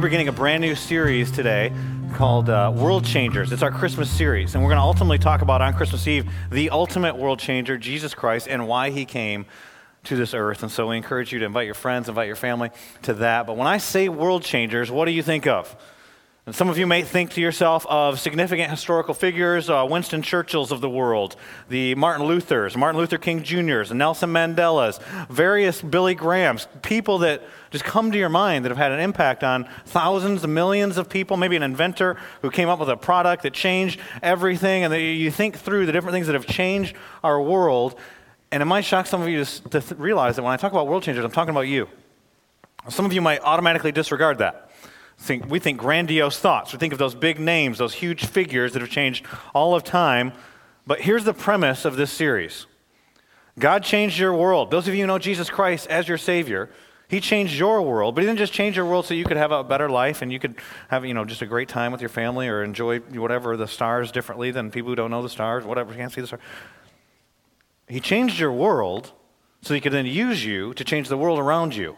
beginning a brand new series today called uh, World Changers. It's our Christmas series, and we're going to ultimately talk about on Christmas Eve the ultimate world changer, Jesus Christ, and why he came to this earth. And so we encourage you to invite your friends, invite your family to that. But when I say world changers, what do you think of? And some of you may think to yourself of significant historical figures, uh, Winston Churchill's of the world, the Martin Luther's, Martin Luther King Jr.'s, Nelson Mandela's, various Billy Grahams, people that just come to your mind that have had an impact on thousands, millions of people, maybe an inventor who came up with a product that changed everything. And you think through the different things that have changed our world. And it might shock some of you to, to realize that when I talk about world changers, I'm talking about you. Some of you might automatically disregard that think, we think grandiose thoughts. We think of those big names, those huge figures that have changed all of time. But here's the premise of this series God changed your world. Those of you who know Jesus Christ as your Savior, He changed your world. But He didn't just change your world so you could have a better life and you could have, you know, just a great time with your family or enjoy whatever the stars differently than people who don't know the stars, whatever, can't see the stars. He changed your world so He could then use you to change the world around you.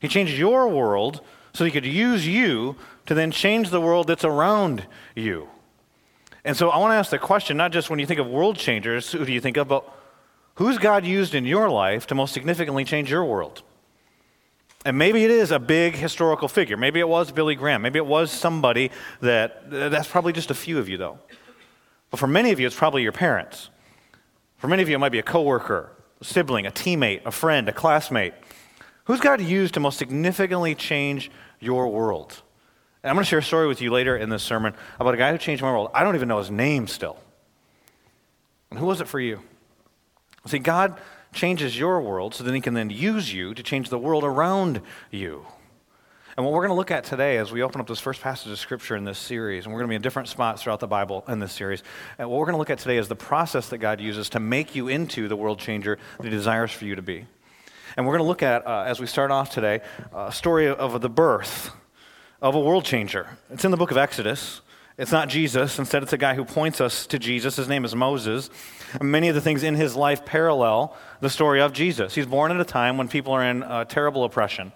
He changed your world so he could use you to then change the world that's around you. And so I want to ask the question not just when you think of world changers, who do you think of, but who's God used in your life to most significantly change your world? And maybe it is a big historical figure. Maybe it was Billy Graham. Maybe it was somebody that, that's probably just a few of you, though. But for many of you, it's probably your parents. For many of you, it might be a coworker, a sibling, a teammate, a friend, a classmate. Who's God used to most significantly change your world? And I'm going to share a story with you later in this sermon about a guy who changed my world. I don't even know his name still. And who was it for you? See, God changes your world so that he can then use you to change the world around you. And what we're going to look at today as we open up this first passage of Scripture in this series, and we're going to be in different spots throughout the Bible in this series, and what we're going to look at today is the process that God uses to make you into the world changer that He desires for you to be. And we're going to look at, uh, as we start off today, a story of the birth of a world changer. It's in the book of Exodus. It's not Jesus. Instead, it's a guy who points us to Jesus. His name is Moses. And many of the things in his life parallel the story of Jesus. He's born at a time when people are in uh, terrible oppression.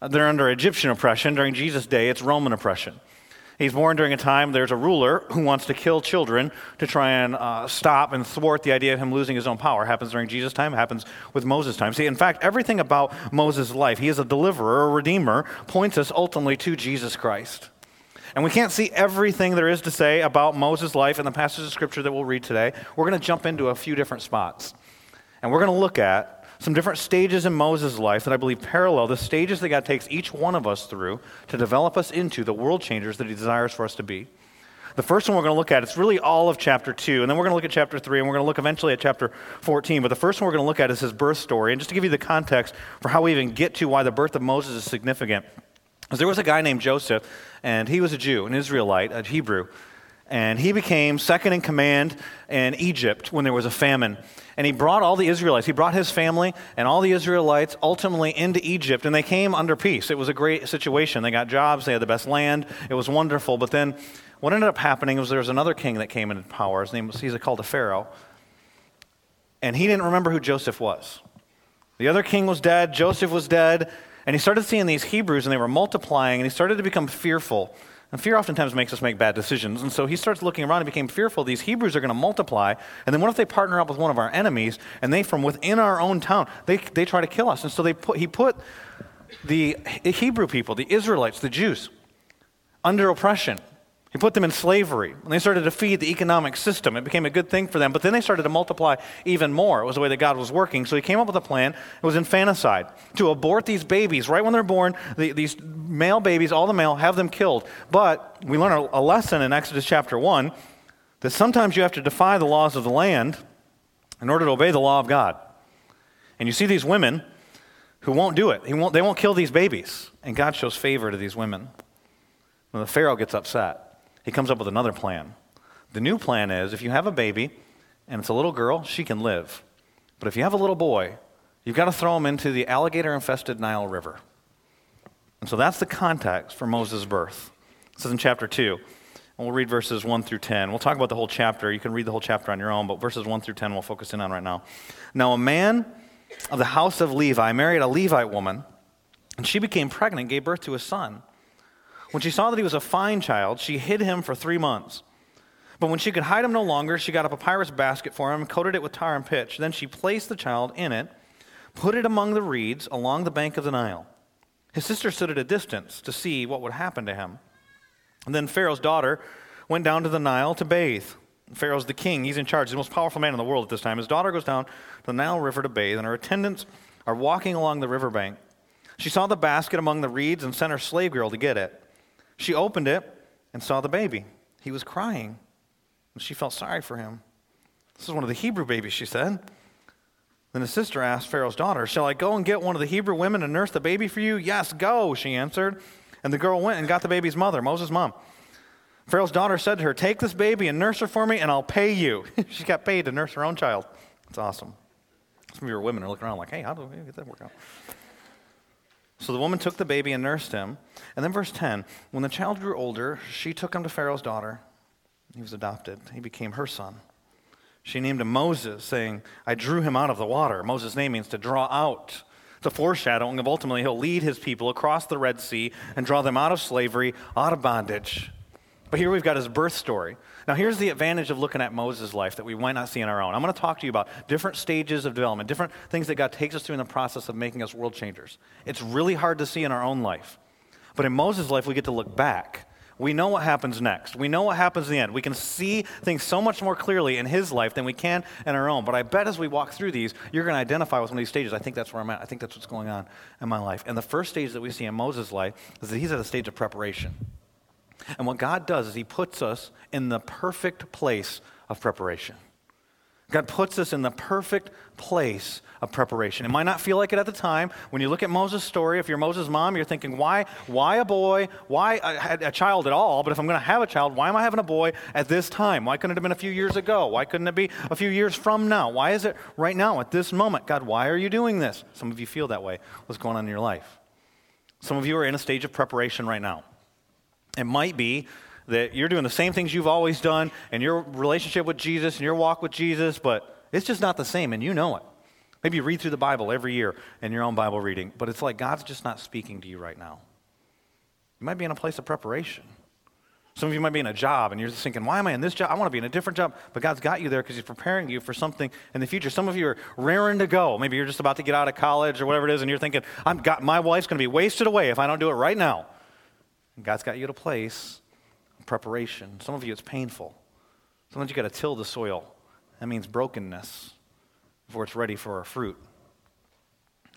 They're under Egyptian oppression. During Jesus' day, it's Roman oppression. He's born during a time there's a ruler who wants to kill children to try and uh, stop and thwart the idea of him losing his own power. Happens during Jesus' time, happens with Moses' time. See, in fact, everything about Moses' life, he is a deliverer, a redeemer, points us ultimately to Jesus Christ. And we can't see everything there is to say about Moses' life in the passage of Scripture that we'll read today. We're going to jump into a few different spots. And we're going to look at some different stages in Moses' life that I believe parallel the stages that God takes each one of us through to develop us into the world changers that He desires for us to be. The first one we're going to look at, it's really all of chapter 2, and then we're going to look at chapter 3, and we're going to look eventually at chapter 14. But the first one we're going to look at is his birth story. And just to give you the context for how we even get to why the birth of Moses is significant, is there was a guy named Joseph, and he was a Jew, an Israelite, a Hebrew. And he became second in command in Egypt when there was a famine. And he brought all the Israelites, he brought his family and all the Israelites ultimately into Egypt, and they came under peace. It was a great situation. They got jobs, they had the best land, it was wonderful. But then what ended up happening was there was another king that came into power. His name was, he's called a Pharaoh. And he didn't remember who Joseph was. The other king was dead, Joseph was dead, and he started seeing these Hebrews and they were multiplying, and he started to become fearful. And fear oftentimes makes us make bad decisions. And so he starts looking around and became fearful. These Hebrews are going to multiply. And then what if they partner up with one of our enemies and they, from within our own town, they, they try to kill us? And so they put, he put the Hebrew people, the Israelites, the Jews, under oppression. He put them in slavery. And they started to feed the economic system. It became a good thing for them. But then they started to multiply even more. It was the way that God was working. So he came up with a plan. It was infanticide to abort these babies right when they're born. The, these male babies, all the male, have them killed. But we learn a, a lesson in Exodus chapter 1 that sometimes you have to defy the laws of the land in order to obey the law of God. And you see these women who won't do it. Won't, they won't kill these babies. And God shows favor to these women. When the Pharaoh gets upset he comes up with another plan. The new plan is if you have a baby and it's a little girl, she can live. But if you have a little boy, you've got to throw him into the alligator infested Nile River. And so that's the context for Moses' birth. This is in chapter 2. And we'll read verses 1 through 10. We'll talk about the whole chapter. You can read the whole chapter on your own, but verses 1 through 10 we'll focus in on right now. Now, a man of the house of Levi married a Levite woman, and she became pregnant and gave birth to a son. When she saw that he was a fine child, she hid him for three months. But when she could hide him no longer, she got a papyrus basket for him, coated it with tar and pitch. Then she placed the child in it, put it among the reeds along the bank of the Nile. His sister stood at a distance to see what would happen to him. And then Pharaoh's daughter went down to the Nile to bathe. Pharaoh's the king, he's in charge, he's the most powerful man in the world at this time. His daughter goes down to the Nile River to bathe, and her attendants are walking along the riverbank. She saw the basket among the reeds and sent her slave girl to get it. She opened it and saw the baby. He was crying, and she felt sorry for him. This is one of the Hebrew babies, she said. Then his sister asked Pharaoh's daughter, Shall I go and get one of the Hebrew women to nurse the baby for you? Yes, go, she answered. And the girl went and got the baby's mother, Moses' mom. Pharaoh's daughter said to her, Take this baby and nurse her for me, and I'll pay you. she got paid to nurse her own child. It's awesome. Some of your women are looking around like, Hey, how do we get that work out? So the woman took the baby and nursed him. And then, verse 10 when the child grew older, she took him to Pharaoh's daughter. He was adopted, he became her son. She named him Moses, saying, I drew him out of the water. Moses' name means to draw out. The foreshadowing of ultimately he'll lead his people across the Red Sea and draw them out of slavery, out of bondage. But here we've got his birth story. Now, here's the advantage of looking at Moses' life that we might not see in our own. I'm going to talk to you about different stages of development, different things that God takes us through in the process of making us world changers. It's really hard to see in our own life. But in Moses' life, we get to look back we know what happens next. We know what happens in the end. We can see things so much more clearly in his life than we can in our own. But I bet as we walk through these, you're going to identify with one of these stages. I think that's where I'm at. I think that's what's going on in my life. And the first stage that we see in Moses' life is that he's at a stage of preparation. And what God does is he puts us in the perfect place of preparation. God puts us in the perfect place of preparation. It might not feel like it at the time. When you look at Moses' story, if you're Moses' mom, you're thinking, why, why a boy? Why a, a child at all? But if I'm going to have a child, why am I having a boy at this time? Why couldn't it have been a few years ago? Why couldn't it be a few years from now? Why is it right now, at this moment? God, why are you doing this? Some of you feel that way. What's going on in your life? Some of you are in a stage of preparation right now. It might be that you're doing the same things you've always done in your relationship with Jesus and your walk with Jesus, but it's just not the same, and you know it. Maybe you read through the Bible every year in your own Bible reading, but it's like God's just not speaking to you right now. You might be in a place of preparation. Some of you might be in a job and you're just thinking, why am I in this job? I want to be in a different job. But God's got you there because He's preparing you for something in the future. Some of you are raring to go. Maybe you're just about to get out of college or whatever it is, and you're thinking, I'm got, my life's going to be wasted away if I don't do it right now. And God's got you at a place of preparation. Some of you, it's painful. Sometimes you got to till the soil. That means brokenness before it's ready for our fruit.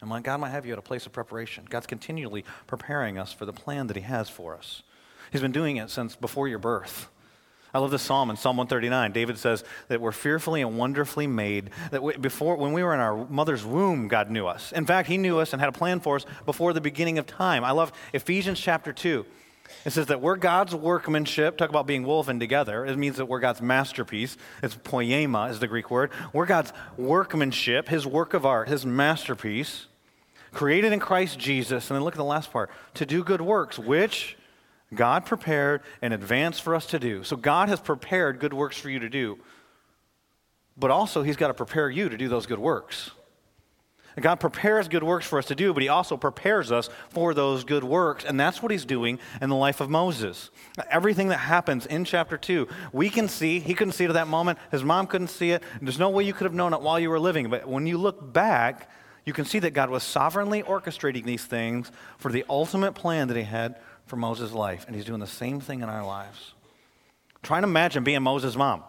And my God might have you at a place of preparation. God's continually preparing us for the plan that He has for us. He's been doing it since before your birth. I love this psalm in Psalm 139. David says that we're fearfully and wonderfully made. That we, before, when we were in our mother's womb, God knew us. In fact, He knew us and had a plan for us before the beginning of time. I love Ephesians chapter 2. It says that we're God's workmanship. Talk about being woven together. It means that we're God's masterpiece. It's poiema is the Greek word. We're God's workmanship, his work of art, his masterpiece, created in Christ Jesus. And then look at the last part to do good works, which God prepared in advance for us to do. So God has prepared good works for you to do. But also, he's got to prepare you to do those good works. God prepares good works for us to do, but He also prepares us for those good works. And that's what He's doing in the life of Moses. Everything that happens in chapter 2, we can see. He couldn't see it at that moment. His mom couldn't see it. There's no way you could have known it while you were living. But when you look back, you can see that God was sovereignly orchestrating these things for the ultimate plan that He had for Moses' life. And He's doing the same thing in our lives. Try and imagine being Moses' mom.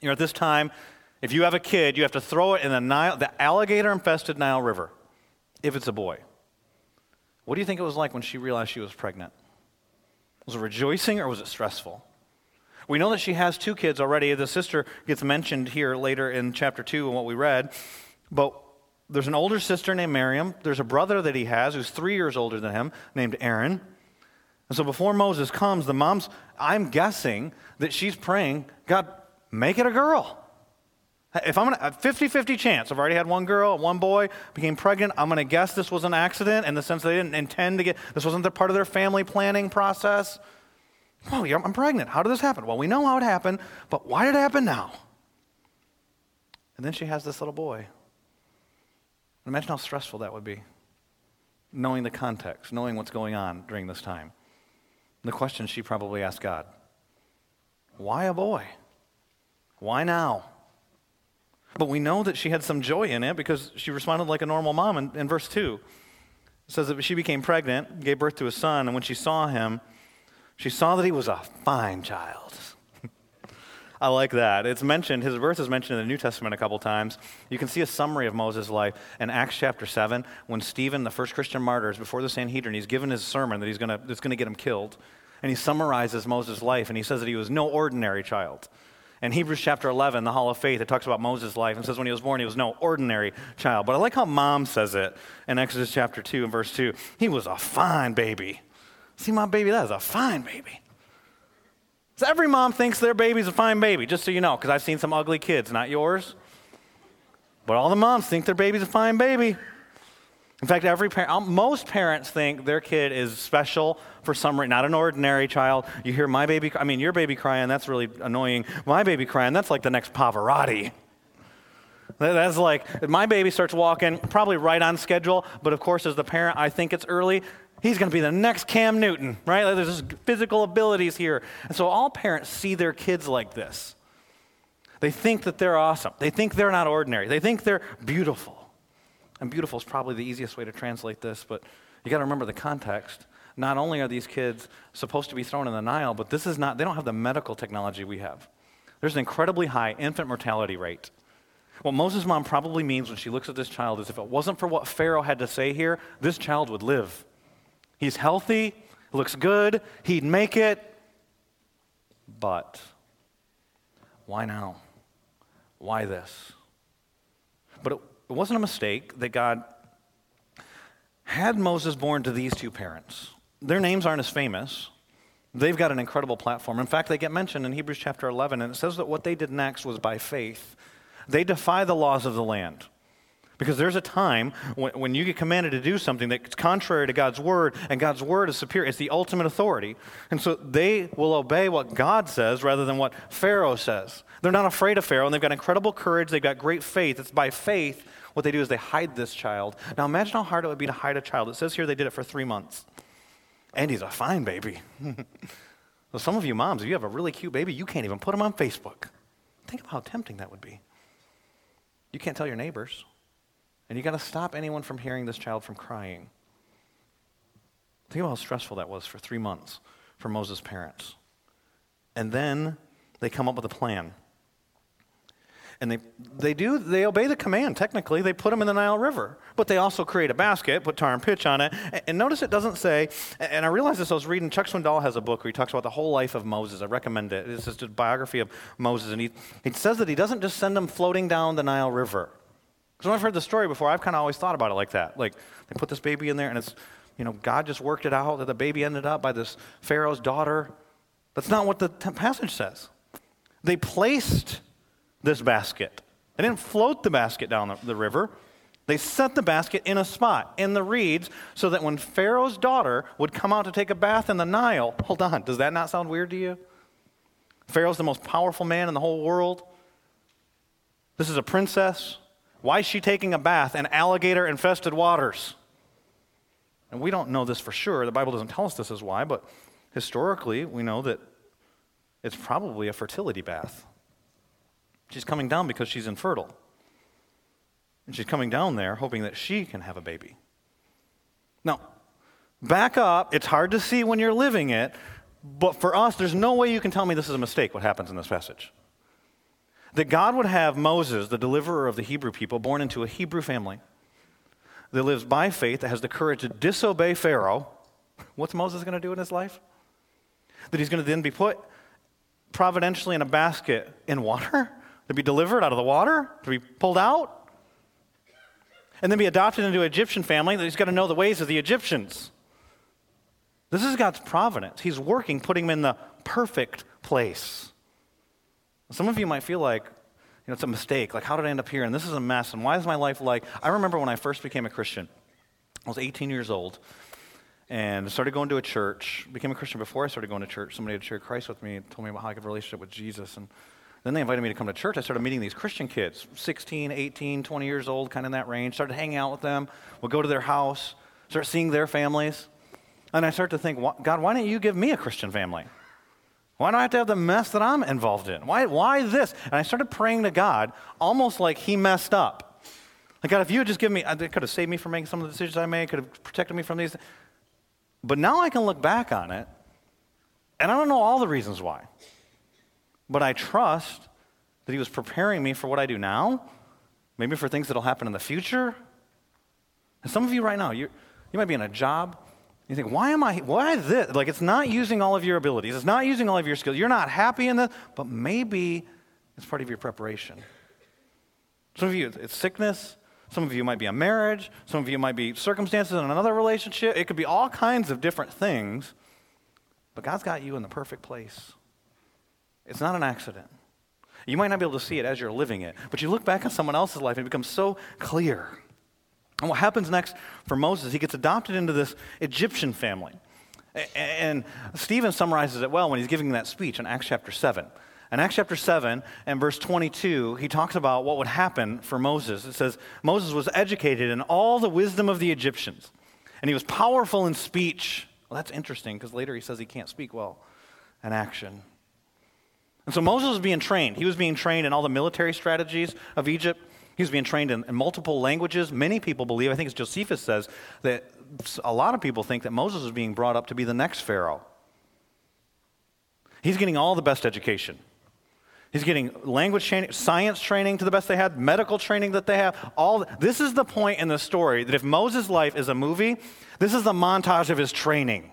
You know, at this time, if you have a kid, you have to throw it in the, Nile, the alligator infested Nile River, if it's a boy. What do you think it was like when she realized she was pregnant? Was it rejoicing or was it stressful? We know that she has two kids already. The sister gets mentioned here later in chapter 2 and what we read. But there's an older sister named Miriam. There's a brother that he has who's three years older than him named Aaron. And so before Moses comes, the mom's, I'm guessing that she's praying, God, make it a girl. If I'm gonna, a 50 50 chance, I've already had one girl, one boy became pregnant. I'm going to guess this was an accident in the sense they didn't intend to get, this wasn't the part of their family planning process. Oh, I'm pregnant. How did this happen? Well, we know how it happened, but why did it happen now? And then she has this little boy. Imagine how stressful that would be, knowing the context, knowing what's going on during this time. the question she probably asked God Why a boy? Why now? But we know that she had some joy in it because she responded like a normal mom in, in verse 2. It says that she became pregnant, gave birth to a son, and when she saw him, she saw that he was a fine child. I like that. It's mentioned, his birth is mentioned in the New Testament a couple times. You can see a summary of Moses' life in Acts chapter 7 when Stephen, the first Christian martyr, is before the Sanhedrin. He's given his sermon that he's gonna, that's going to get him killed. And he summarizes Moses' life and he says that he was no ordinary child. In Hebrews chapter 11, the Hall of Faith, it talks about Moses' life and says when he was born, he was no ordinary child. But I like how mom says it in Exodus chapter 2 and verse 2. He was a fine baby. See, my baby, that is a fine baby. So every mom thinks their baby's a fine baby, just so you know, because I've seen some ugly kids, not yours. But all the moms think their baby's a fine baby. In fact, every parent, um, most parents think their kid is special for some reason, not an ordinary child. You hear my baby, I mean, your baby crying, that's really annoying. My baby crying, that's like the next Pavarotti. That's like, my baby starts walking probably right on schedule, but of course, as the parent, I think it's early. He's going to be the next Cam Newton, right? Like there's physical abilities here. And so all parents see their kids like this. They think that they're awesome. They think they're not ordinary. They think they're beautiful. And beautiful is probably the easiest way to translate this, but you got to remember the context. Not only are these kids supposed to be thrown in the Nile, but this is not, they don't have the medical technology we have. There's an incredibly high infant mortality rate. What Moses' mom probably means when she looks at this child is if it wasn't for what Pharaoh had to say here, this child would live. He's healthy, looks good, he'd make it. But why now? Why this? But it, it wasn't a mistake that God had Moses born to these two parents. Their names aren't as famous. They've got an incredible platform. In fact, they get mentioned in Hebrews chapter 11, and it says that what they did next was by faith. They defy the laws of the land. Because there's a time when, when you get commanded to do something that's contrary to God's word, and God's word is superior. It's the ultimate authority. And so they will obey what God says rather than what Pharaoh says. They're not afraid of Pharaoh, and they've got incredible courage. They've got great faith. It's by faith what they do is they hide this child. Now imagine how hard it would be to hide a child. It says here they did it for three months. And he's a fine baby. well, some of you moms, if you have a really cute baby, you can't even put him on Facebook. Think of how tempting that would be. You can't tell your neighbors. And you got to stop anyone from hearing this child from crying. Think about how stressful that was for three months for Moses' parents. And then they come up with a plan. And they, they do, they obey the command, technically. They put them in the Nile River. But they also create a basket, put tar and pitch on it. And, notice it doesn't say, and I realized this, I was reading, Chuck Swindoll has a book where he talks about the whole life of Moses. I recommend it. It's just a biography of Moses. And he, he says that he doesn't just send them floating down the Nile River. Because when I've heard the story before, I've kind of always thought about it like that. Like, they put this baby in there, and it's, you know, God just worked it out that the baby ended up by this Pharaoh's daughter. That's not what the passage says. They placed this basket. They didn't float the basket down the, the river. They set the basket in a spot in the reeds so that when Pharaoh's daughter would come out to take a bath in the Nile, hold on, does that not sound weird to you? Pharaoh's the most powerful man in the whole world. This is a princess. Why is she taking a bath in alligator infested waters? And we don't know this for sure. The Bible doesn't tell us this is why, but historically, we know that it's probably a fertility bath. She's coming down because she's infertile. And she's coming down there hoping that she can have a baby. Now, back up. It's hard to see when you're living it, but for us, there's no way you can tell me this is a mistake, what happens in this passage. That God would have Moses, the deliverer of the Hebrew people, born into a Hebrew family that lives by faith, that has the courage to disobey Pharaoh. What's Moses going to do in his life? That he's going to then be put providentially in a basket in water? To be delivered out of the water? To be pulled out? And then be adopted into an Egyptian family that he's got to know the ways of the Egyptians. This is God's providence. He's working, putting him in the perfect place. Some of you might feel like, you know, it's a mistake. Like, how did I end up here? And this is a mess. And why is my life like? I remember when I first became a Christian. I was 18 years old and started going to a church. Became a Christian before I started going to church. Somebody had shared Christ with me and told me about how I could have a relationship with Jesus. And then they invited me to come to church. I started meeting these Christian kids, 16, 18, 20 years old, kind of in that range. Started hanging out with them. Would go to their house, start seeing their families. And I start to think, God, why didn't you give me a Christian family? Why do I have to have the mess that I'm involved in? Why, why this? And I started praying to God almost like He messed up. Like, God, if you had just given me, uh, it could have saved me from making some of the decisions I made, could have protected me from these. But now I can look back on it, and I don't know all the reasons why. But I trust that He was preparing me for what I do now, maybe for things that will happen in the future. And some of you right now, you you might be in a job you think, why am I, why this? Like, it's not using all of your abilities, it's not using all of your skills. You're not happy in this, but maybe it's part of your preparation. Some of you, it's sickness. Some of you might be a marriage. Some of you might be circumstances in another relationship. It could be all kinds of different things. But God's got you in the perfect place. It's not an accident. You might not be able to see it as you're living it, but you look back on someone else's life and it becomes so clear. And what happens next for Moses, he gets adopted into this Egyptian family. And Stephen summarizes it well when he's giving that speech in Acts chapter 7. In Acts chapter 7 and verse 22, he talks about what would happen for Moses. It says, Moses was educated in all the wisdom of the Egyptians, and he was powerful in speech. Well, that's interesting because later he says he can't speak well in action. And so Moses was being trained. He was being trained in all the military strategies of Egypt. He was being trained in, in, multiple languages. Many people believe, I think as Josephus says, that a lot of people think that Moses is being brought up to be the next Pharaoh. He's getting all the best education. He's getting language training, science training to the best they had, medical training that they have. All this is the point in the story that if Moses' life is a movie, this is the montage of his training.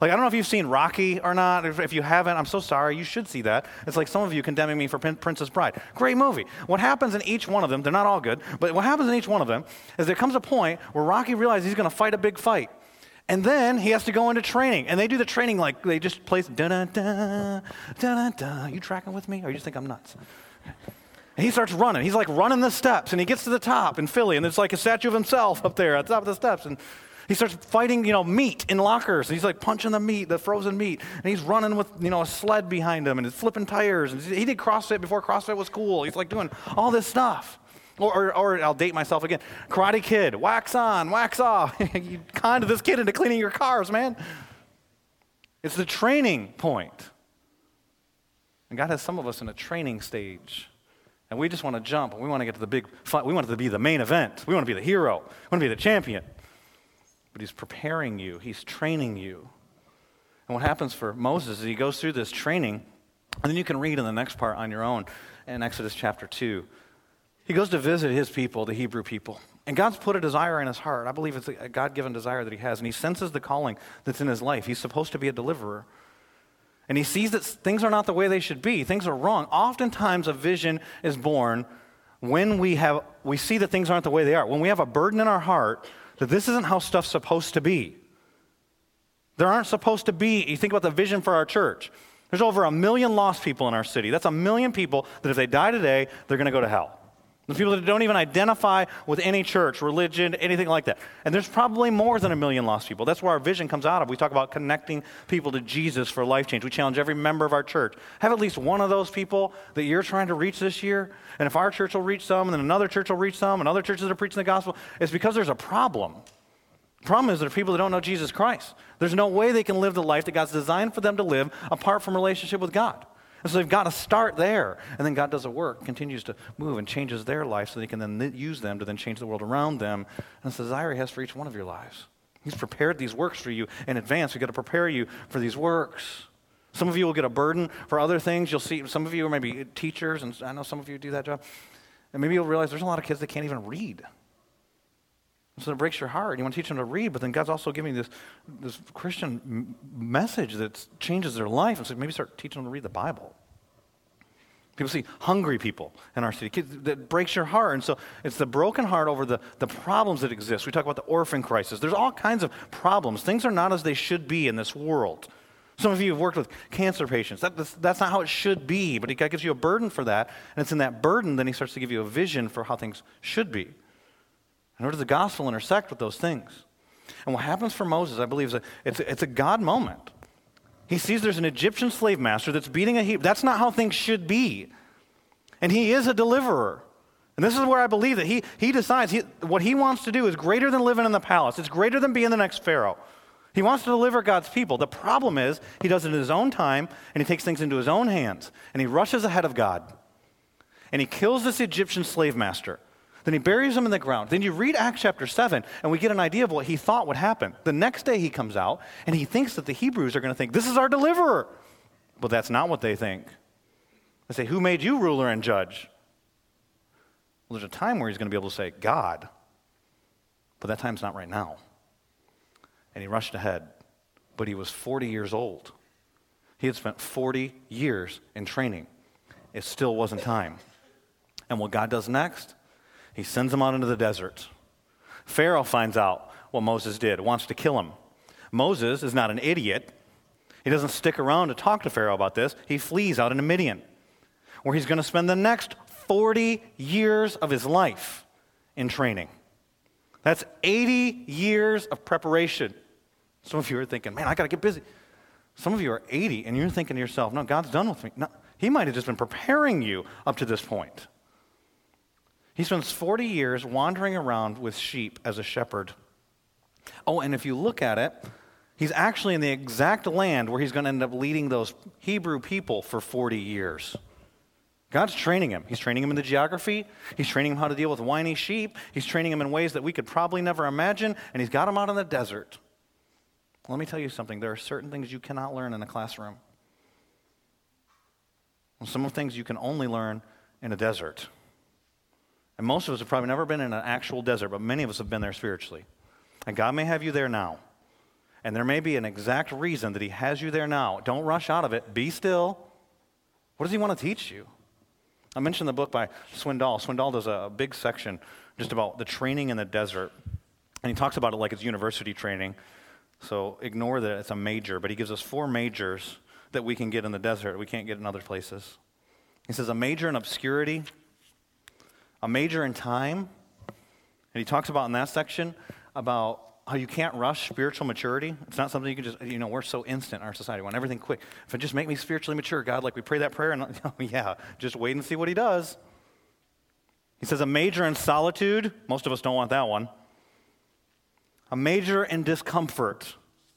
Like, I don't know if you've seen Rocky or not. If, if, you haven't, I'm so sorry. You should see that. It's like some of you condemning me for Prin- Princess Bride. Great movie. What happens in each one of them, they're not all good, but what happens in each one of them is there comes a point where Rocky realizes he's going to fight a big fight. And then he has to go into training. And they do the training like they just play da da da da da da. You tracking with me? Or you just think I'm nuts? And he starts running. He's like running the steps, and he gets to the top in Philly, and there's like a statue of himself up there at the top of the steps. And he starts fighting, you know, meat in lockers. And he's like punching the meat, the frozen meat. And he's running with, you know, a sled behind him and he's flipping tires. And he did CrossFit before CrossFit was cool. He's like doing all this stuff. Or, or, or I'll date myself again. Karate Kid, wax on, wax off. you conned this kid into cleaning your cars, man. It's the training point. And God has some of us in a training stage. And we just want to jump. We want to get to the big fight. We want it to be the main event. We want to be the hero. We want to be the champion but he's preparing you, he's training you. And what happens for Moses is he goes through this training, and then you can read in the next part on your own in Exodus chapter 2. He goes to visit his people, the Hebrew people. And God's put a desire in his heart. I believe it's a God given desire that he has. And he senses the calling that's in his life. He's supposed to be a deliverer. And he sees that things are not the way they should be, things are wrong. Oftentimes, a vision is born when we, have, we see that things aren't the way they are. When we have a burden in our heart that this isn't how stuff's supposed to be. There aren't supposed to be, you think about the vision for our church. There's over a million lost people in our city. That's a million people that if they die today, they're going to go to hell. The people that don't even identify with any church, religion, anything like that. And there's probably more than a million lost people. That's where our vision comes out of. We talk about connecting people to Jesus for life change. We challenge every member of our church. Have at least one of those people that you're trying to reach this year. And if our church will reach some, and then another church will reach some, and other churches are preaching the gospel, it's because there's a problem. The problem is there are people that don't know Jesus Christ. There's no way they can live the life that God's designed for them to live apart from relationship with God. And so they've got to start there. And then God does a work, continues to move and changes their life so they can then use them to then change the world around them. And it's the desire He has for each one of your lives. He's prepared these works for you in advance. We've got to prepare you for these works. Some of you will get a burden for other things. You'll see some of you are maybe teachers, and I know some of you do that job. And maybe you'll realize there's a lot of kids that can't even read. So it breaks your heart. You want to teach them to read, but then God's also giving this, this Christian message that changes their life. And so maybe start teaching them to read the Bible. People see hungry people in our city. Kids, that breaks your heart. And so it's the broken heart over the, the problems that exist. We talk about the orphan crisis. There's all kinds of problems. Things are not as they should be in this world. Some of you have worked with cancer patients. That, that's, that's not how it should be, but God gives you a burden for that. And it's in that burden, then He starts to give you a vision for how things should be. And where does the gospel intersect with those things? And what happens for Moses, I believe, is a, it's, a, it's a God moment. He sees there's an Egyptian slave master that's beating a Hebrew. That's not how things should be. And he is a deliverer. And this is where I believe that he, he decides he, what he wants to do is greater than living in the palace. It's greater than being the next Pharaoh. He wants to deliver God's people. The problem is, he does it in his own time, and he takes things into his own hands, and he rushes ahead of God. And he kills this Egyptian slave master. Then he buries him in the ground. Then you read Acts chapter 7, and we get an idea of what he thought would happen. The next day he comes out, and he thinks that the Hebrews are going to think, This is our deliverer. But that's not what they think. They say, Who made you ruler and judge? Well, there's a time where he's going to be able to say, God. But that time's not right now and he rushed ahead. But he was 40 years old. He had spent 40 years in training. It still wasn't time. And what God does next, he sends him out into the desert. Pharaoh finds out what Moses did, wants to kill him. Moses is not an idiot. He doesn't stick around to talk to Pharaoh about this. He flees out into Midian, where he's going to spend the next 40 years of his life in training. That's 80 years of preparation. Some of you are thinking, man, I got to get busy. Some of you are 80 and you're thinking to yourself, no, God's done with me. No, he might have just been preparing you up to this point. He spends 40 years wandering around with sheep as a shepherd. Oh, and if you look at it, he's actually in the exact land where he's going to end up leading those Hebrew people for 40 years. God's training him. He's training him in the geography. He's training him how to deal with whiny sheep. He's training him in ways that we could probably never imagine. And he's got him out in the desert. Let me tell you something. There are certain things you cannot learn in a classroom. Some of the things you can only learn in a desert. And most of us have probably never been in an actual desert, but many of us have been there spiritually. And God may have you there now. And there may be an exact reason that He has you there now. Don't rush out of it. Be still. What does He want to teach you? I mentioned the book by Swindoll. Swindoll does a big section just about the training in the desert. And he talks about it like it's university training. So ignore that it's a major, but he gives us four majors that we can get in the desert, we can't get in other places. He says a major in obscurity, a major in time, and he talks about in that section about how you can't rush spiritual maturity. It's not something you can just, you know, we're so instant in our society. We want everything quick. If it just make me spiritually mature, God, like we pray that prayer, and oh, yeah, just wait and see what he does. He says a major in solitude. Most of us don't want that one a major in discomfort.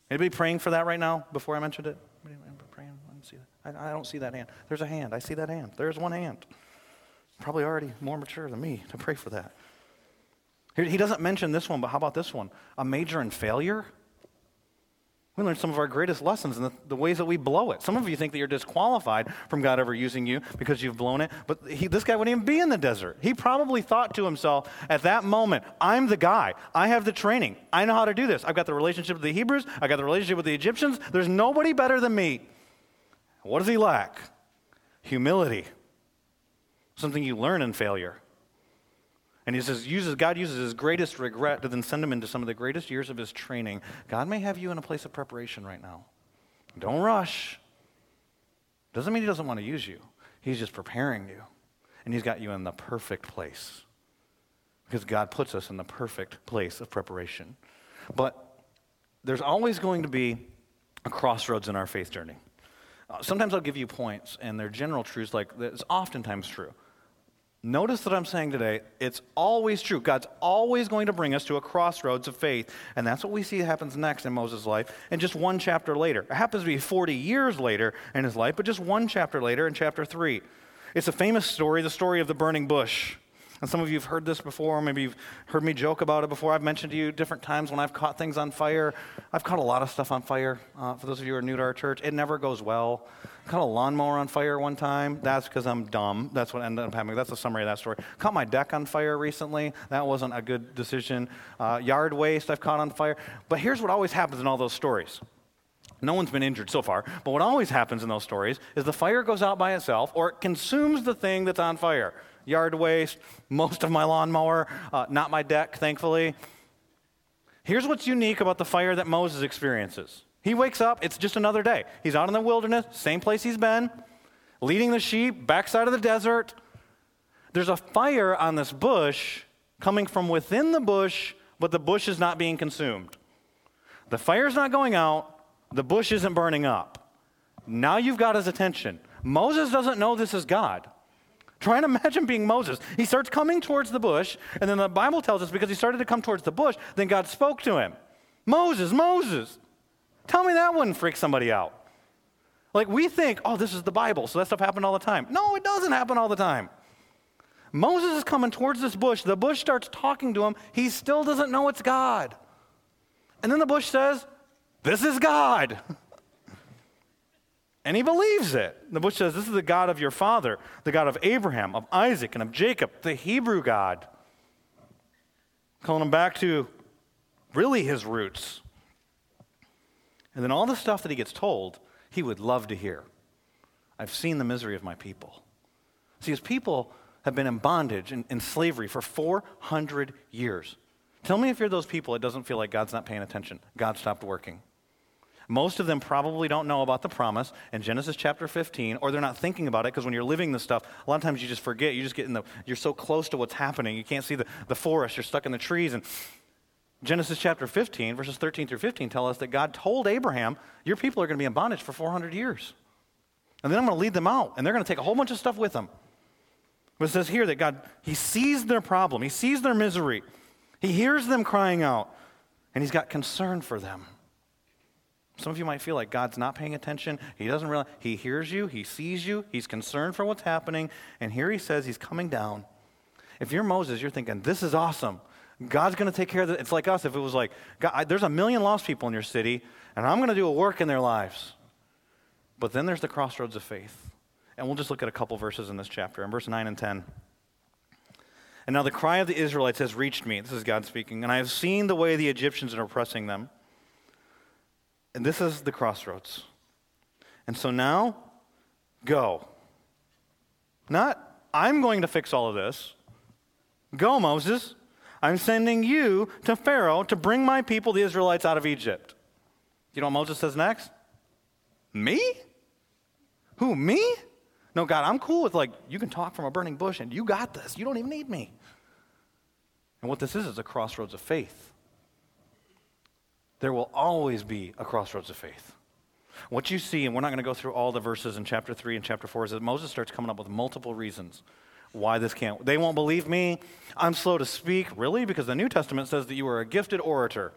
Anybody praying for that right now before I mentioned it? praying? That. I, I don't see that hand. There's a hand. I see that hand. There's one hand. Probably already more mature than me to pray for that. He doesn't mention this one, but how about this one? A major in failure? We learn some of our greatest lessons in the, the, ways that we blow it. Some of you think that you're disqualified from God ever using you because you've blown it, but he, this guy wouldn't even be in the desert. He probably thought to himself at that moment, I'm the guy. I have the training. I know how to do this. I've got the relationship with the Hebrews, I've got the relationship with the Egyptians. There's nobody better than me. What does he lack? Humility. Something you learn in failure. And he says, uses, God uses his greatest regret to then send him into some of the greatest years of his training. God may have you in a place of preparation right now. Don't rush. Doesn't mean he doesn't want to use you, he's just preparing you. And he's got you in the perfect place. Because God puts us in the perfect place of preparation. But there's always going to be a crossroads in our faith journey. Uh, sometimes I'll give you points, and they're general truths, like it's oftentimes true. Notice that I'm saying today, it's always true. God's always going to bring us to a crossroads of faith. And that's what we see happens next in Moses' life. And just one chapter later. It happens to be 40 years later in his life, but just one chapter later in chapter 3. It's a famous story, the story of the burning bush. And some of you have heard this before, maybe you've heard me joke about it before. I've mentioned to you different times when I've caught things on fire. I've caught a lot of stuff on fire. Uh, for those of you who are new to our church, it never goes well. I caught a lawnmower on fire one time. That's because I'm dumb. That's what ended up happening. That's the summary of that story. Caught my deck on fire recently. That wasn't a good decision. Uh, yard waste I've caught on fire. But here's what always happens in all those stories. No one's been injured so far, but what always happens in those stories is the fire goes out by itself or it consumes the thing that's on fire yard waste, most of my lawnmower, uh, not my deck, thankfully. Here's what's unique about the fire that Moses experiences. He wakes up, it's just another day. He's out in the wilderness, same place he's been, leading the sheep, backside of the desert. There's a fire on this bush coming from within the bush, but the bush is not being consumed. The fire's not going out, the bush isn't burning up. Now you've got his attention. Moses doesn't know this is God. Try and imagine being Moses. He starts coming towards the bush, and then the Bible tells us because he started to come towards the bush, then God spoke to him Moses, Moses. Tell me that wouldn't freak somebody out. Like we think, oh, this is the Bible, so that stuff happened all the time. No, it doesn't happen all the time. Moses is coming towards this bush. The bush starts talking to him. He still doesn't know it's God. And then the bush says, This is God. and he believes it. The bush says, This is the God of your father, the God of Abraham, of Isaac, and of Jacob, the Hebrew God. Calling him back to really his roots. And then all the stuff that he gets told, he would love to hear. I've seen the misery of my people. See, his people have been in bondage and in, slavery for 400 years. Tell me if you're those people, it doesn't feel like God's not paying attention. God stopped working. Most of them probably don't know about the promise in Genesis chapter 15, or they're not thinking about it because when you're living this stuff, a lot of times you just forget. You just get in the, you're so close to what's happening. You can't see the, the forest. You're stuck in the trees. And Genesis chapter 15, verses 13 through 15 tell us that God told Abraham, Your people are going to be in bondage for 400 years. And then I'm going to lead them out, and they're going to take a whole bunch of stuff with them. But it says here that God, He sees their problem, He sees their misery, He hears them crying out, and He's got concern for them. Some of you might feel like God's not paying attention. He doesn't realize. He hears you, He sees you, He's concerned for what's happening, and here He says He's coming down. If you're Moses, you're thinking, This is awesome. God's going to take care of it. It's like us. If it was like, I, there's a million lost people in your city, and I'm going to do a work in their lives. But then there's the crossroads of faith. And we'll just look at a couple verses in this chapter, in verse 9 and 10. And now the cry of the Israelites has reached me. This is God speaking. And I have seen the way the Egyptians are oppressing them. And this is the crossroads. And so now, go. Not, I'm going to fix all of this. Go, Moses. I'm sending you to Pharaoh to bring my people, the Israelites, out of Egypt. You know what Moses says next? Me? Who, me? No, God, I'm cool with like, you can talk from a burning bush and you got this. You don't even need me. And what this is is a crossroads of faith. There will always be a crossroads of faith. What you see, and we're not going to go through all the verses in chapter 3 and chapter 4, is that Moses starts coming up with multiple reasons why this can't. They won't believe me. I'm slow to speak. Really? Because the New Testament says that you are a gifted orator.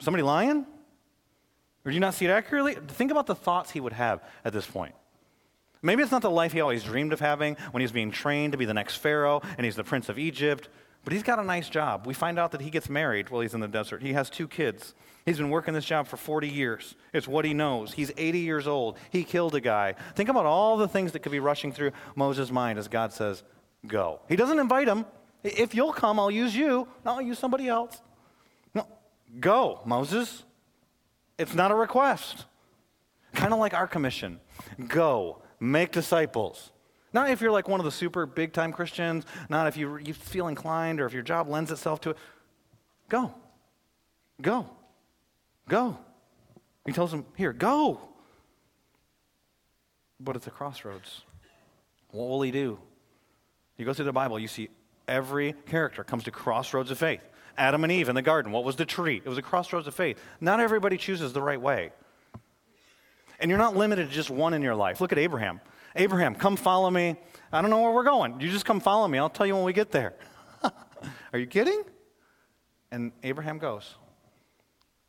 Somebody lying? Or do you not see it accurately? Think about the thoughts he would have at this point. Maybe it's not the life he always dreamed of having when he's being trained to be the next Pharaoh and he's the prince of Egypt, but he's got a nice job. We find out that he gets married while he's in the desert. He has two kids. He's been working this job for 40 years. It's what he knows. He's 80 years old. He killed a guy. Think about all the things that could be rushing through Moses' mind as God says, Go. He doesn't invite him. If you'll come, I'll use you. No, I'll use somebody else. No, go, Moses. It's not a request. Kind of like our commission go, make disciples. Not if you're like one of the super big time Christians, not if you, you feel inclined or if your job lends itself to it. Go. Go. Go. He tells them, Here, go. But it's a crossroads. What will he do? You go through the Bible, you see every character comes to crossroads of faith. Adam and Eve in the garden, what was the tree? It was a crossroads of faith. Not everybody chooses the right way. And you're not limited to just one in your life. Look at Abraham. Abraham, come follow me. I don't know where we're going. You just come follow me. I'll tell you when we get there. Are you kidding? And Abraham goes.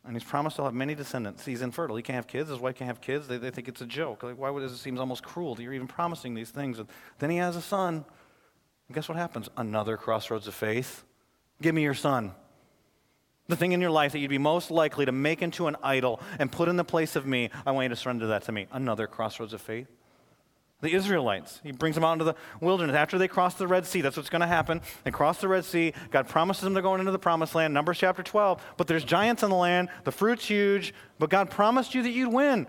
And he's promised to have many descendants. He's infertile. He can't have kids. His wife can't have kids. They, they think it's a joke. Like, why would it, it seems almost cruel that you're even promising these things? And then he has a son. And guess what happens? Another crossroads of faith. Give me your son. The thing in your life that you'd be most likely to make into an idol and put in the place of me, I want you to surrender that to me. Another crossroads of faith. The Israelites, he brings them out into the wilderness. After they cross the Red Sea, that's what's going to happen. They cross the Red Sea. God promises them they're going into the promised land, Numbers chapter 12. But there's giants in the land. The fruit's huge. But God promised you that you'd win.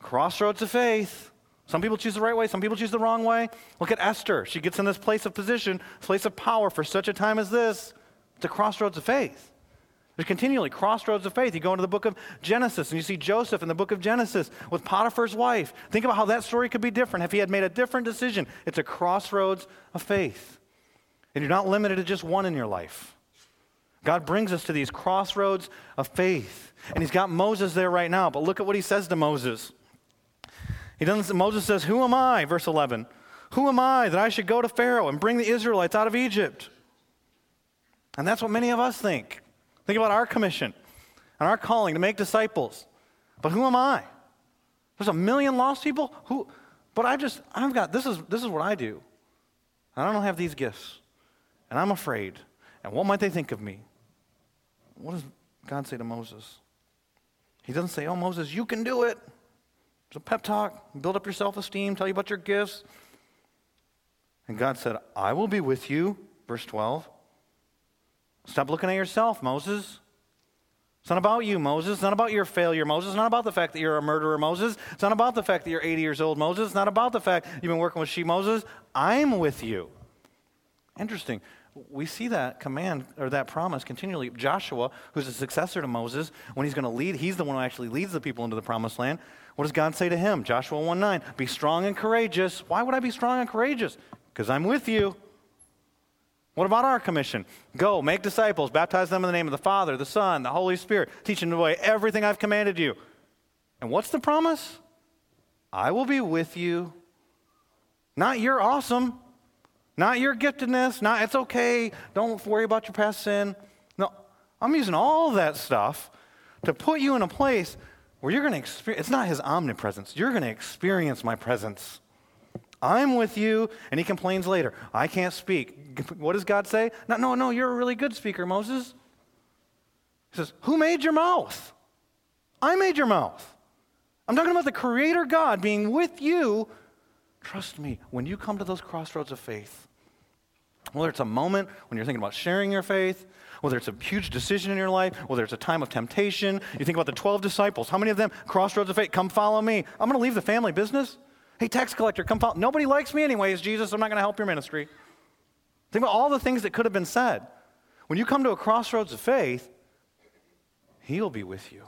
Crossroads of faith. Some people choose the right way, some people choose the wrong way. Look at Esther. She gets in this place of position, place of power for such a time as this. It's a crossroads of faith. There's continually crossroads of faith. You go into the book of Genesis and you see Joseph in the book of Genesis with Potiphar's wife. Think about how that story could be different if he had made a different decision. It's a crossroads of faith. And you're not limited to just one in your life. God brings us to these crossroads of faith. And he's got Moses there right now. But look at what he says to Moses. He doesn't, Moses says, Who am I? Verse 11. Who am I that I should go to Pharaoh and bring the Israelites out of Egypt? And that's what many of us think. Think about our commission. and our calling to make disciples. But who am I? There's a million lost people who but I just I've got this is this is what I do. I don't have these gifts. And I'm afraid. And what might they think of me? What does God say to Moses? He doesn't say, "Oh Moses, you can do it." It's a pep talk, build up your self-esteem, tell you about your gifts. And God said, "I will be with you." Verse 12. Stop looking at yourself, Moses. It's not about you, Moses. It's not about your failure, Moses. It's not about the fact that you're a murderer, Moses. It's not about the fact that you're 80 years old, Moses. It's not about the fact you've been working with sheep, Moses. I'm with you. Interesting. We see that command or that promise continually. Joshua, who's a successor to Moses, when he's going to lead, he's the one who actually leads the people into the promised land. What does God say to him? Joshua 1 9. Be strong and courageous. Why would I be strong and courageous? Because I'm with you. What about our commission? Go, make disciples, baptize them in the name of the Father, the Son, the Holy Spirit, teach them to obey everything I've commanded you. And what's the promise? I will be with you. Not you're awesome, not your giftedness, not it's okay, don't worry about your past sin. No, I'm using all that stuff to put you in a place where you're going to experience, it's not his omnipresence, you're going to experience my presence. I'm with you. And he complains later, I can't speak. What does God say? No, no, no, you're a really good speaker, Moses. He says, Who made your mouth? I made your mouth. I'm talking about the Creator God being with you. Trust me, when you come to those crossroads of faith, whether it's a moment when you're thinking about sharing your faith, whether it's a huge decision in your life, whether it's a time of temptation, you think about the 12 disciples. How many of them, crossroads of faith, come follow me? I'm going to leave the family business. Hey, tax collector, come follow. Nobody likes me anyways, Jesus. I'm not going to help your ministry. Think about all the things that could have been said. When you come to a crossroads of faith, He'll be with you.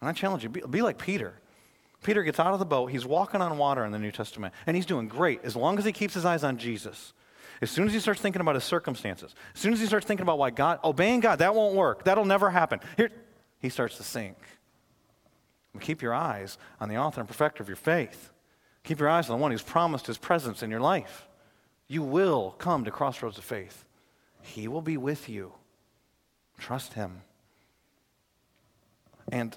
And I challenge you be, be like Peter. Peter gets out of the boat. He's walking on water in the New Testament, and he's doing great as long as he keeps his eyes on Jesus. As soon as he starts thinking about his circumstances, as soon as he starts thinking about why God, obeying God, that won't work. That'll never happen. Here, he starts to sink. Keep your eyes on the author and perfecter of your faith. Keep your eyes on the one who's promised his presence in your life. You will come to crossroads of faith. He will be with you. Trust him. And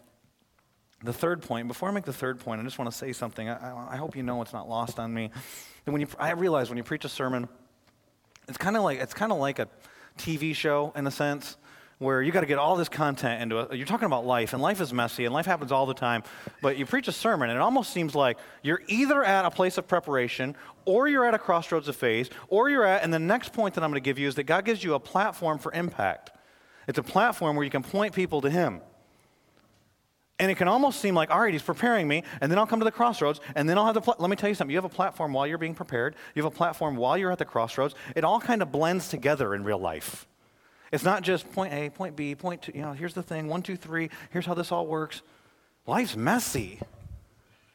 the third point, before I make the third point, I just want to say something. I, I hope you know it's not lost on me. When you, I realize when you preach a sermon, it's kind of like it's kind of like a TV show in a sense where you got to get all this content into it. You're talking about life, and life is messy, and life happens all the time. But you preach a sermon, and it almost seems like you're either at a place of preparation, or you're at a crossroads of faith, or you're at, and the next point that I'm going to give you is that God gives you a platform for impact. It's a platform where you can point people to Him. And it can almost seem like, all right, he's preparing me, and then I'll come to the crossroads, and then I'll have the. Pl- Let me tell you something. You have a platform while you're being prepared. You have a platform while you're at the crossroads. It all kind of blends together in real life. It's not just point A, point B, point two, you know, here's the thing, one, two, three, here's how this all works. Life's messy.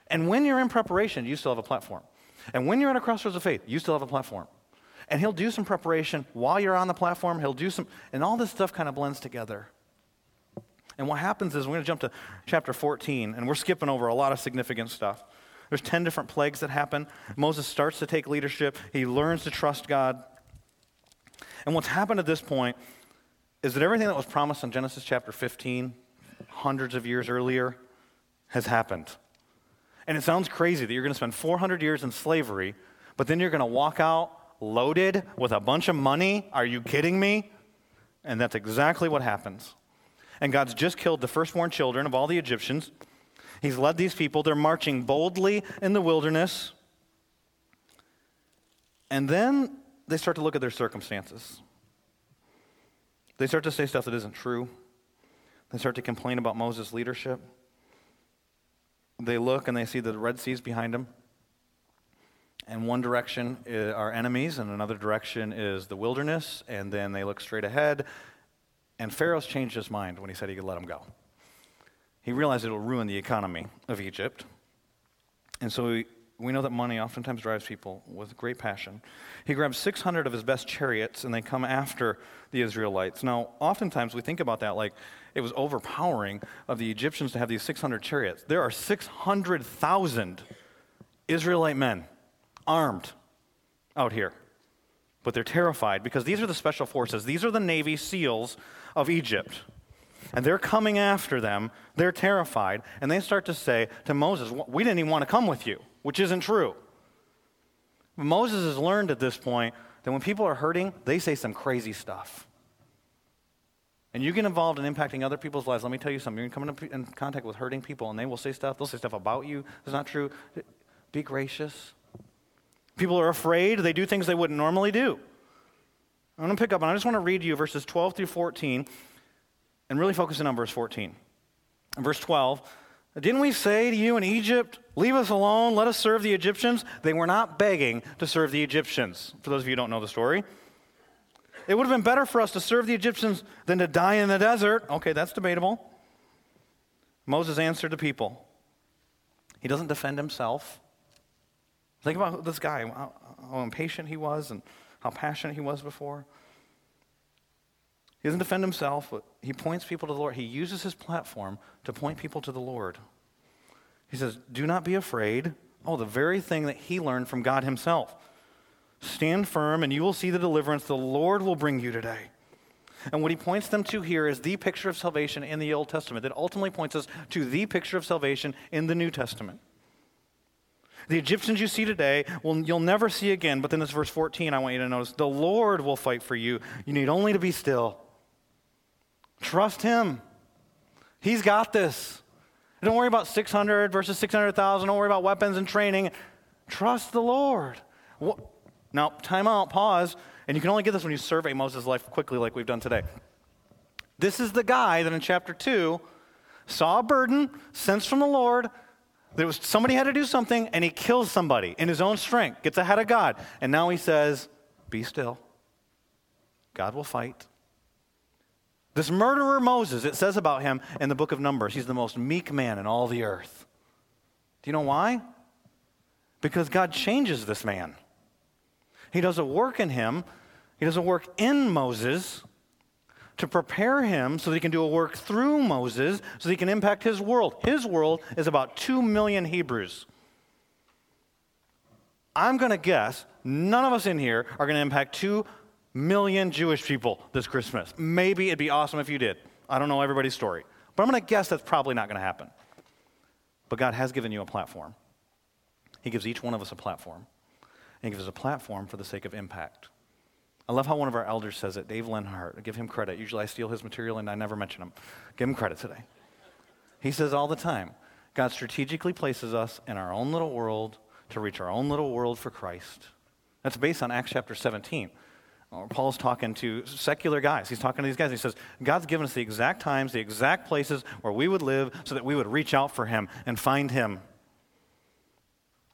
And when you're in preparation, you still have a platform. And when you're at a crossroads of faith, you still have a platform. And he'll do some preparation while you're on the platform, he'll do some, and all this stuff kind of blends together. And what happens is we're going to jump to chapter 14, and we're skipping over a lot of significant stuff. There's 10 different plagues that happen. Moses starts to take leadership, he learns to trust God. And what's happened at this point is that everything that was promised in Genesis chapter 15, hundreds of years earlier, has happened. And it sounds crazy that you're going to spend 400 years in slavery, but then you're going to walk out loaded with a bunch of money. Are you kidding me? And that's exactly what happens. And God's just killed the firstborn children of all the Egyptians. He's led these people. They're marching boldly in the wilderness. And then they start to look at their circumstances. They start to say stuff that isn't true. They start to complain about Moses' leadership. They look and they see the Red Sea's behind them. And one direction eh, are enemies, and another direction is the wilderness. And then they look straight ahead. And Pharaoh's changed his mind when he said he could let them go. He realized it will ruin the economy of Egypt. And so he, we know that money oftentimes drives people with great passion. He grabs 600 of his best chariots and they come after the Israelites. Now, oftentimes we think about that like it was overpowering of the Egyptians to have these 600 chariots. There are 600,000 Israelite men armed out here. But they're terrified because these are the special forces, these are the Navy SEALs of Egypt. and they're coming after them. They're terrified, and they start to say to Moses, We didn't even want to come with you, which isn't true. Moses has learned at this point that when people are hurting, they say some crazy stuff. And you get involved in impacting other people's lives. Let me tell you something. You're going to come in contact with hurting people, and they will say stuff. They'll say stuff about you that's not true. Be gracious. People are afraid. They do things they wouldn't normally do. I'm going to pick up, and I just want to read you verses 12 through 14 and really focus in on verse 14. In verse 12, didn't we say to you in Egypt, leave us alone, let us serve the Egyptians? They were not begging to serve the Egyptians, for those of you who don't know the story. It would have been better for us to serve the Egyptians than to die in the desert. Okay, that's debatable. Moses answered the people. He doesn't defend himself. Think about this guy, how, impatient he was and how passionate he was before. He doesn't defend himself, but he points people to the Lord. He uses his platform to point people to the Lord. He says, Do not be afraid. Oh, the very thing that he learned from God himself. Stand firm, and you will see the deliverance the Lord will bring you today. And what he points them to here is the picture of salvation in the Old Testament that ultimately points us to the picture of salvation in the New Testament. The Egyptians you see today, will, you'll never see again. But then this verse 14, I want you to notice the Lord will fight for you. You need only to be still. Trust Him. He's got this. Don't worry about 600 versus 600,000. Don't worry about weapons and training. Trust the Lord. What? Now, time out, pause, and you can only get this when you survey Moses' life quickly, like we've done today. This is the guy that in chapter 2 saw a burden, sensed from the Lord, that was somebody had to do something, and he kills somebody in his own strength, gets ahead of God. And now he says, Be still. God will fight. This murderer Moses, it says about him in the book of Numbers, he's the most meek man in all the earth. Do you know why? Because God changes this man. He doesn't work in him, he doesn't work in Moses to prepare him so that he can do a work through Moses so that he can impact his world. His world is about 2 million Hebrews. I'm going to guess none of us in here are going to impact 2 million Jewish people this Christmas. Maybe it'd be awesome if you did. I don't know everybody's story. But I'm going to guess that's probably not going to happen. But God has given you a platform. He gives each one of us a platform. And He gives us a platform for the sake of impact. I love how one of our elders says it, Dave Lenhart. Give him credit. Usually I steal his material and I never mention him. Give him credit today. He says all the time God strategically places us in our own little world to reach our own little world for Christ. That's based on Acts chapter 17. Paul's talking to secular guys. He's talking to these guys. He says, God's given us the exact times, the exact places where we would live so that we would reach out for Him and find Him.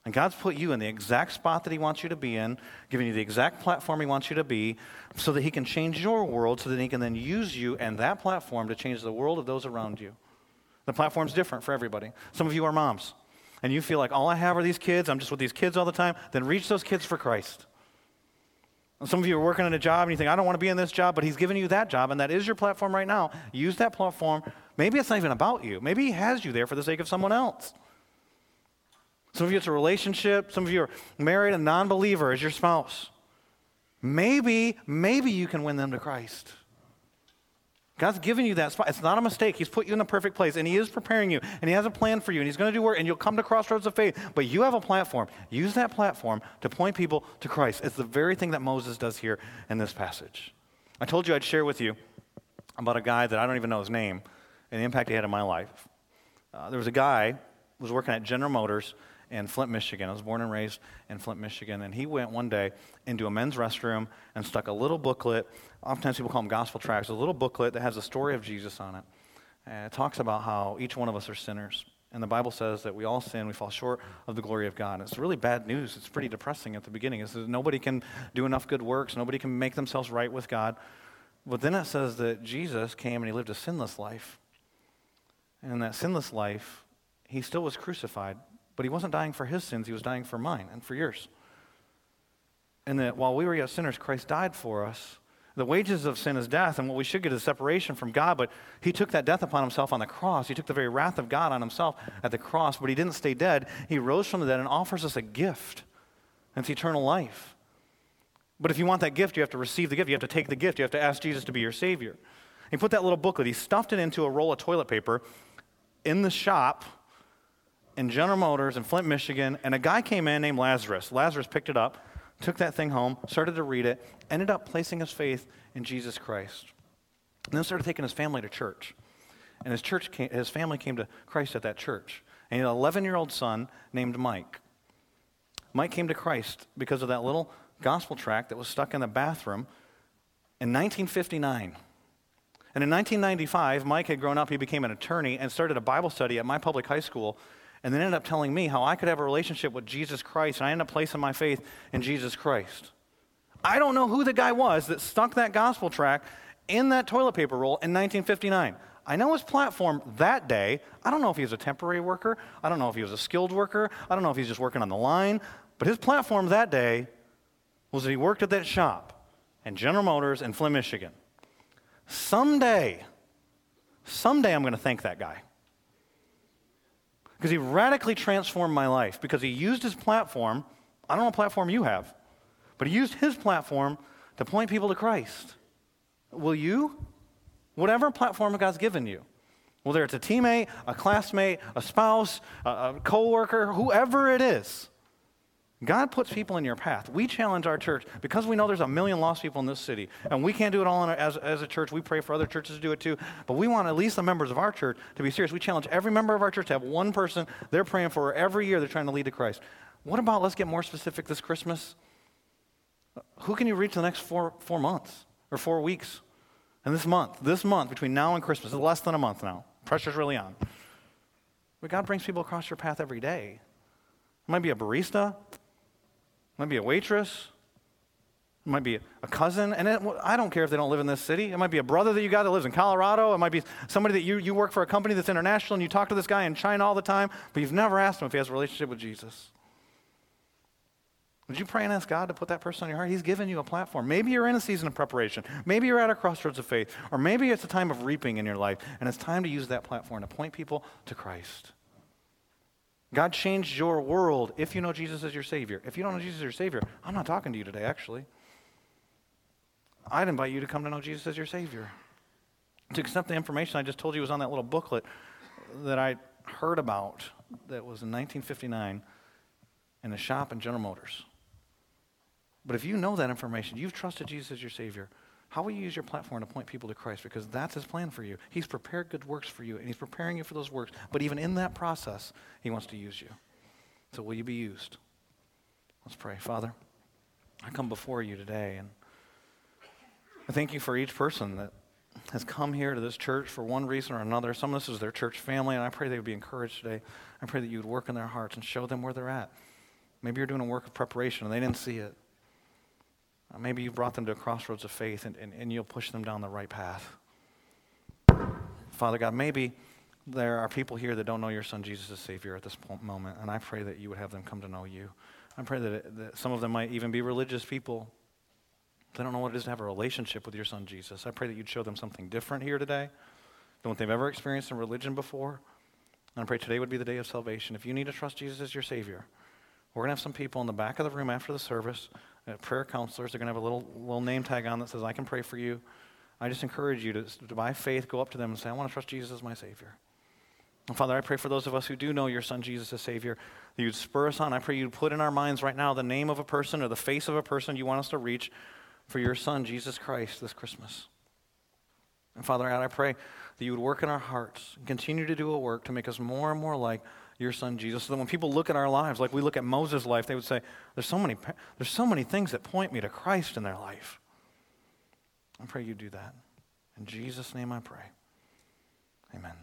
And God's put you in the exact spot that He wants you to be in, giving you the exact platform He wants you to be, so that He can change your world, so that He can then use you and that platform to change the world of those around you. The platform's different for everybody. Some of you are moms, and you feel like all I have are these kids, I'm just with these kids all the time. Then reach those kids for Christ. Some of you are working at a job and you think, I don't want to be in this job, but he's given you that job, and that is your platform right now. Use that platform. Maybe it's not even about you. Maybe he has you there for the sake of someone else. Some of you, it's a relationship. Some of you are married, a non believer as your spouse. Maybe, maybe you can win them to Christ. God's given you that spot. It's not a mistake. He's put you in the perfect place, and He is preparing you, and He has a plan for you, and He's going to do work, and you'll come to crossroads of faith. But you have a platform. Use that platform to point people to Christ. It's the very thing that Moses does here in this passage. I told you I'd share with you about a guy that I don't even know his name and the impact he had in my life. Uh, there was a guy who was working at General Motors in Flint, Michigan. I was born and raised in Flint, Michigan. And he went one day into a men's restroom and stuck a little booklet. Oftentimes people call them gospel tracts. A little booklet that has a story of Jesus on it. And it talks about how each one of us are sinners. And the Bible says that we all sin, we fall short of the glory of God. It's really bad news. It's pretty depressing at the beginning. It says nobody can do enough good works, nobody can make themselves right with God. But then it says that Jesus came and he lived a sinless life. And in that sinless life, he still was crucified, but he wasn't dying for his sins, he was dying for mine and for yours. And that while we were yet sinners, Christ died for us. The wages of sin is death, and what we should get is separation from God, but he took that death upon himself on the cross. He took the very wrath of God on himself at the cross, but he didn't stay dead. He rose from the dead and offers us a gift. And it's eternal life. But if you want that gift, you have to receive the gift. You have to take the gift. You have to ask Jesus to be your Savior. He put that little booklet, he stuffed it into a roll of toilet paper in the shop in General Motors in Flint, Michigan, and a guy came in named Lazarus. Lazarus picked it up, took that thing home, started to read it, ended up placing his faith in Jesus Christ. And then started taking his family to church. And his, church came, his family came to Christ at that church. And he had an 11 year old son named Mike. Mike came to Christ because of that little gospel tract that was stuck in the bathroom in 1959. And in 1995, Mike had grown up, he became an attorney, and started a Bible study at my public high school, and then ended up telling me how I could have a relationship with Jesus Christ, and I ended up placing my faith in Jesus Christ. I don't know who the guy was that stuck that gospel tract in that toilet paper roll in 1959. I know his platform that day. I don't know if he was a temporary worker. I don't know if he was a skilled worker. I don't know if he's just working on the line. But his platform that day was that he worked at that shop in General Motors in Flint, Michigan. Someday, someday I'm going to thank that guy. Because he radically transformed my life. Because he used his platform. I don't know what platform you have, but he used his platform to point people to Christ. Will you? Whatever platform God's given you, whether it's a teammate, a classmate, a spouse, a, a coworker, whoever it is, God puts people in your path. We challenge our church because we know there's a million lost people in this city, and we can't do it all our, as, as a church. We pray for other churches to do it too, but we want at least the members of our church to be serious. We challenge every member of our church to have one person they're praying for every year they're trying to lead to Christ. What about, let's get more specific this Christmas? Who can you reach the next four, four months or four weeks? And this month, this month, between now and Christmas, is less than a month now. Pressure's really on. But God brings people across your path every day. It might be a barista, might be a waitress, it might be a cousin. And it, I don't care if they don't live in this city. It might be a brother that you got that lives in Colorado. It might be somebody that you, you work for a company that's international and you talk to this guy in China all the time, but you've never asked him if he has a relationship with Jesus. Would you pray and ask God to put that person on your heart? He's given you a platform. Maybe you're in a season of preparation. Maybe you're at a crossroads of faith. Or maybe it's a time of reaping in your life, and it's time to use that platform to point people to Christ. God changed your world if you know Jesus as your Savior. If you don't know Jesus as your Savior, I'm not talking to you today, actually. I'd invite you to come to know Jesus as your Savior. To accept the information I just told you was on that little booklet that I heard about that was in 1959 in a shop in General Motors. But if you know that information, you've trusted Jesus as your Savior, how will you use your platform to point people to Christ? Because that's His plan for you. He's prepared good works for you, and He's preparing you for those works. But even in that process, He wants to use you. So will you be used? Let's pray. Father, I come before you today, and I thank you for each person that has come here to this church for one reason or another. Some of this is their church family, and I pray they would be encouraged today. I pray that you would work in their hearts and show them where they're at. Maybe you're doing a work of preparation and they didn't see it. Uh, maybe you brought them to a crossroads of faith and, and, and you'll push them down the right path. Father God, maybe there are people here that don't know your son Jesus as Savior at this moment, and I pray that you would have them come to know you. I pray that, that some of them might even be religious people. They don't know what it is to have a relationship with your son Jesus. I pray that you'd show them something different here today than what they've ever experienced in religion before. And I pray today would be the day of salvation. If you need to trust Jesus as your Savior, we're going to have some people in the back of the room after the service prayer counselors. They're going to have a little, little name tag on that says, I can pray for you. I just encourage you to, to, by faith, go up to them and say, I want to trust Jesus as my Savior. And Father, I pray for those of us who do know your Son Jesus as Savior, that you'd spur us on. I pray you'd put in our minds right now the name of a person or the face of a person you want us to reach for your Son, Jesus Christ, this Christmas. And Father, I pray that you would work in our hearts and continue to do a work to make us more and more like your son Jesus. So that when people look at our lives, like we look at Moses' life, they would say, There's so many, there's so many things that point me to Christ in their life. I pray you do that. In Jesus' name I pray. Amen.